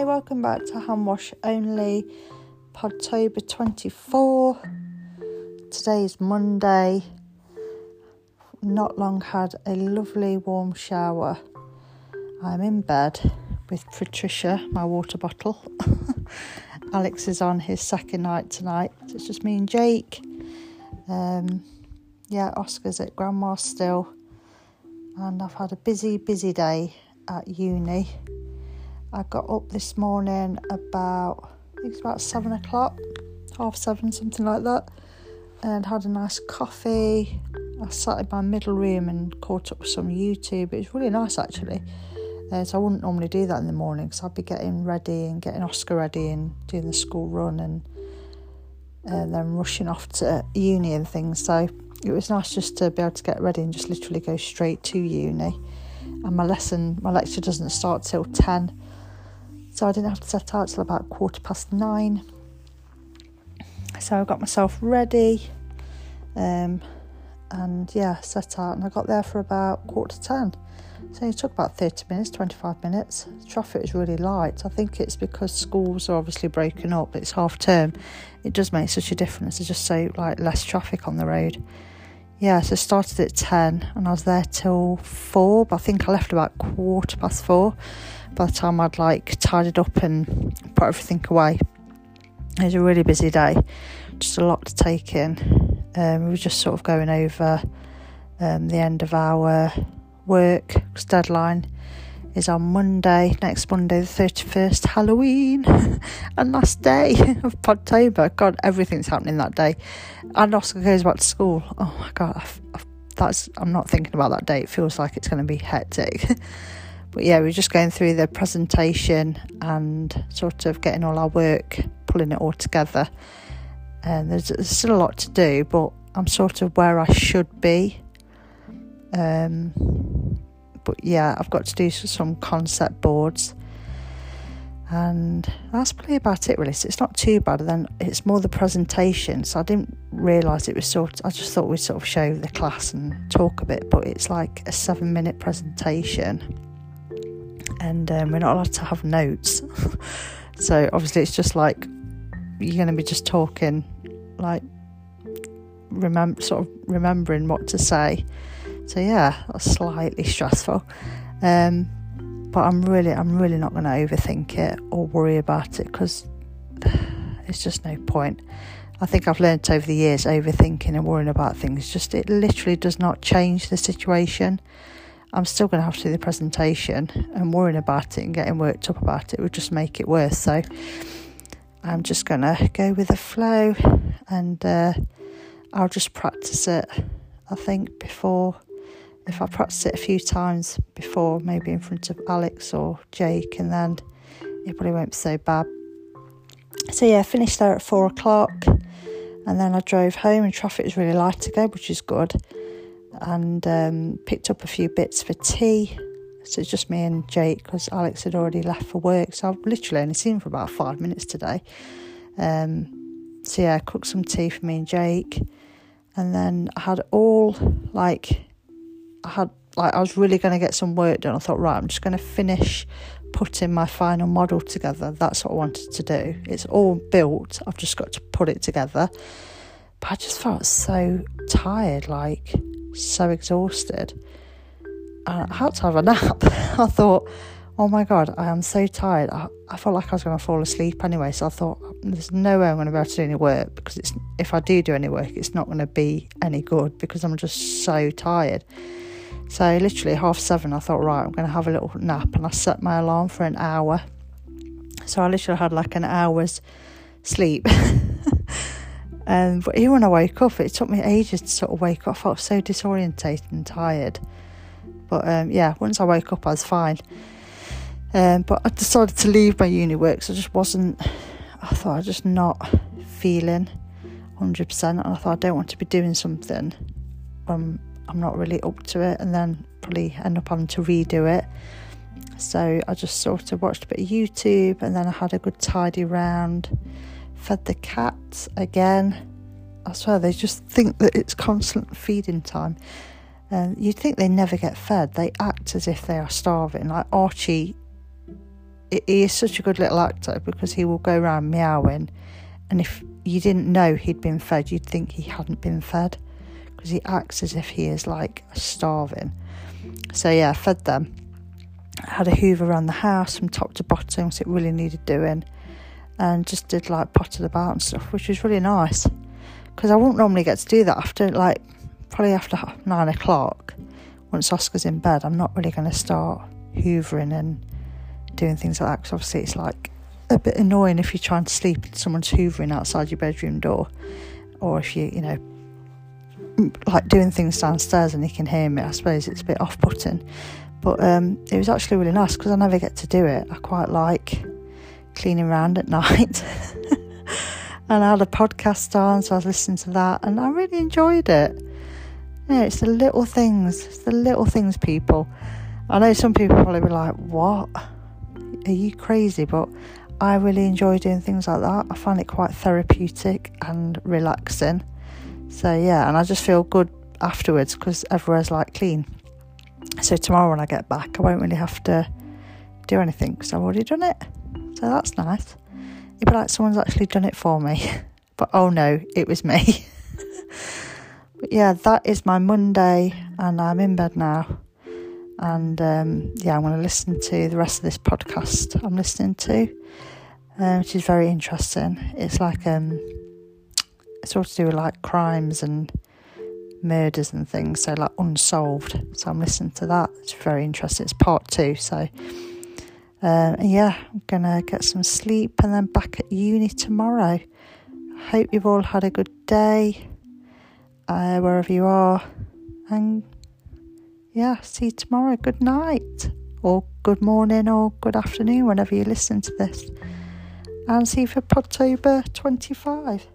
Hi, welcome back to Hand Wash Only, Podtober 24. Today is Monday. Not long had a lovely warm shower. I'm in bed with Patricia, my water bottle. Alex is on his second night tonight. It's just me and Jake. Um, yeah, Oscar's at Grandma's still. And I've had a busy, busy day at uni. I got up this morning about, I think it's about seven o'clock, half seven, something like that, and had a nice coffee. I sat in my middle room and caught up with some YouTube. It was really nice actually. Uh, so I wouldn't normally do that in the morning because I'd be getting ready and getting Oscar ready and doing the school run and, and then rushing off to uni and things. So it was nice just to be able to get ready and just literally go straight to uni. And my lesson, my lecture doesn't start till 10 so I didn't have to set out till about quarter past nine. So I got myself ready, um, and yeah, set out, and I got there for about quarter to ten. So it took about 30 minutes, 25 minutes. The traffic was really light. I think it's because schools are obviously broken up. It's half term. It does make such a difference. There's just so like less traffic on the road. Yeah, so started at 10 and I was there till 4, but I think I left about quarter past 4 by the time I'd like tidied up and put everything away. It was a really busy day, just a lot to take in. Um, we were just sort of going over um, the end of our work deadline is on Monday, next Monday, the 31st, Halloween, and last day of Podtober. God, everything's happening that day. And Oscar goes back to school. Oh my God, I've, I've, that's I'm not thinking about that day. It feels like it's going to be hectic. But yeah, we're just going through the presentation and sort of getting all our work, pulling it all together. And there's, there's still a lot to do, but I'm sort of where I should be. Um, but yeah, I've got to do some concept boards. And that's probably about it, really. So it's not too bad. Then it's more the presentation. So I didn't realise it was sort. Of, I just thought we'd sort of show the class and talk a bit. But it's like a seven-minute presentation, and um, we're not allowed to have notes. so obviously, it's just like you're going to be just talking, like remember, sort of remembering what to say. So yeah, slightly stressful. Um, but I'm really, I'm really not going to overthink it or worry about it because it's just no point. I think I've learned over the years overthinking and worrying about things just it literally does not change the situation. I'm still going to have to do the presentation and worrying about it and getting worked up about it would just make it worse. So I'm just going to go with the flow and uh, I'll just practice it. I think before, if I practice it a few times before, maybe in front of Alex or Jake, and then it probably won't be so bad. So yeah, I finished there at four o'clock and then I drove home and traffic was really light again, which is good and um, picked up a few bits for tea. So it's just me and Jake because Alex had already left for work. So I've literally only seen him for about five minutes today. Um, so yeah, I cooked some tea for me and Jake, and then I had all like I had like I was really going to get some work done. I thought, right, I'm just going to finish putting my final model together. That's what I wanted to do. It's all built. I've just got to put it together. But I just felt so tired, like so exhausted. And I had to have a nap. I thought, oh my God, I am so tired. I, I felt like I was going to fall asleep anyway. So I thought, there's no way I'm going to be able to do any work because it's, if I do do any work, it's not going to be any good because I'm just so tired. So literally half seven, I thought, right, I'm going to have a little nap, and I set my alarm for an hour. So I literally had like an hour's sleep. Um, but even when I woke up, it took me ages to sort of wake up. I felt so disorientated and tired. But um, yeah, once I woke up, I was fine. Um, but I decided to leave my uni work, so I just wasn't. I thought I was just not feeling 100%, and I thought I don't want to be doing something. Um, I'm not really up to it, and then probably end up having to redo it. So I just sort of watched a bit of YouTube, and then I had a good tidy round fed the cats again. I swear they just think that it's constant feeding time. And you'd think they never get fed. They act as if they are starving. Like Archie he is such a good little actor because he will go around meowing, and if you didn't know he'd been fed, you'd think he hadn't been fed because he acts as if he is like starving. So yeah, fed them. I had a hoover around the house from top to bottom, so it really needed doing, and just did like potted about and stuff, which was really nice because I wouldn't normally get to do that after like probably after nine o'clock. Once Oscar's in bed, I'm not really going to start hoovering and doing things like that because obviously it's like a bit annoying if you're trying to sleep and someone's hoovering outside your bedroom door, or if you, you know, like doing things downstairs and he can hear me. I suppose it's a bit off putting, but um, it was actually really nice because I never get to do it. I quite like cleaning around at night. and I had a podcast on, so I was listening to that, and I really enjoyed it. Yeah, it's the little things, it's the little things, people. I know some people probably be like, "What? Are you crazy?" But I really enjoy doing things like that. I find it quite therapeutic and relaxing. So yeah, and I just feel good afterwards because everywhere's like clean. So tomorrow when I get back, I won't really have to do anything because I've already done it. So that's nice. It'd be like someone's actually done it for me. But oh no, it was me. but yeah, that is my Monday, and I'm in bed now. And um, yeah, I'm going to listen to the rest of this podcast I'm listening to, uh, which is very interesting. It's like um, it's all to do with like crimes and murders and things, so like unsolved. So I'm listening to that. It's very interesting. It's part two, so um, yeah, I'm gonna get some sleep and then back at uni tomorrow. Hope you've all had a good day uh, wherever you are, and yeah, see you tomorrow. Good night, or good morning, or good afternoon, whenever you listen to this, and see you for Podtober 25.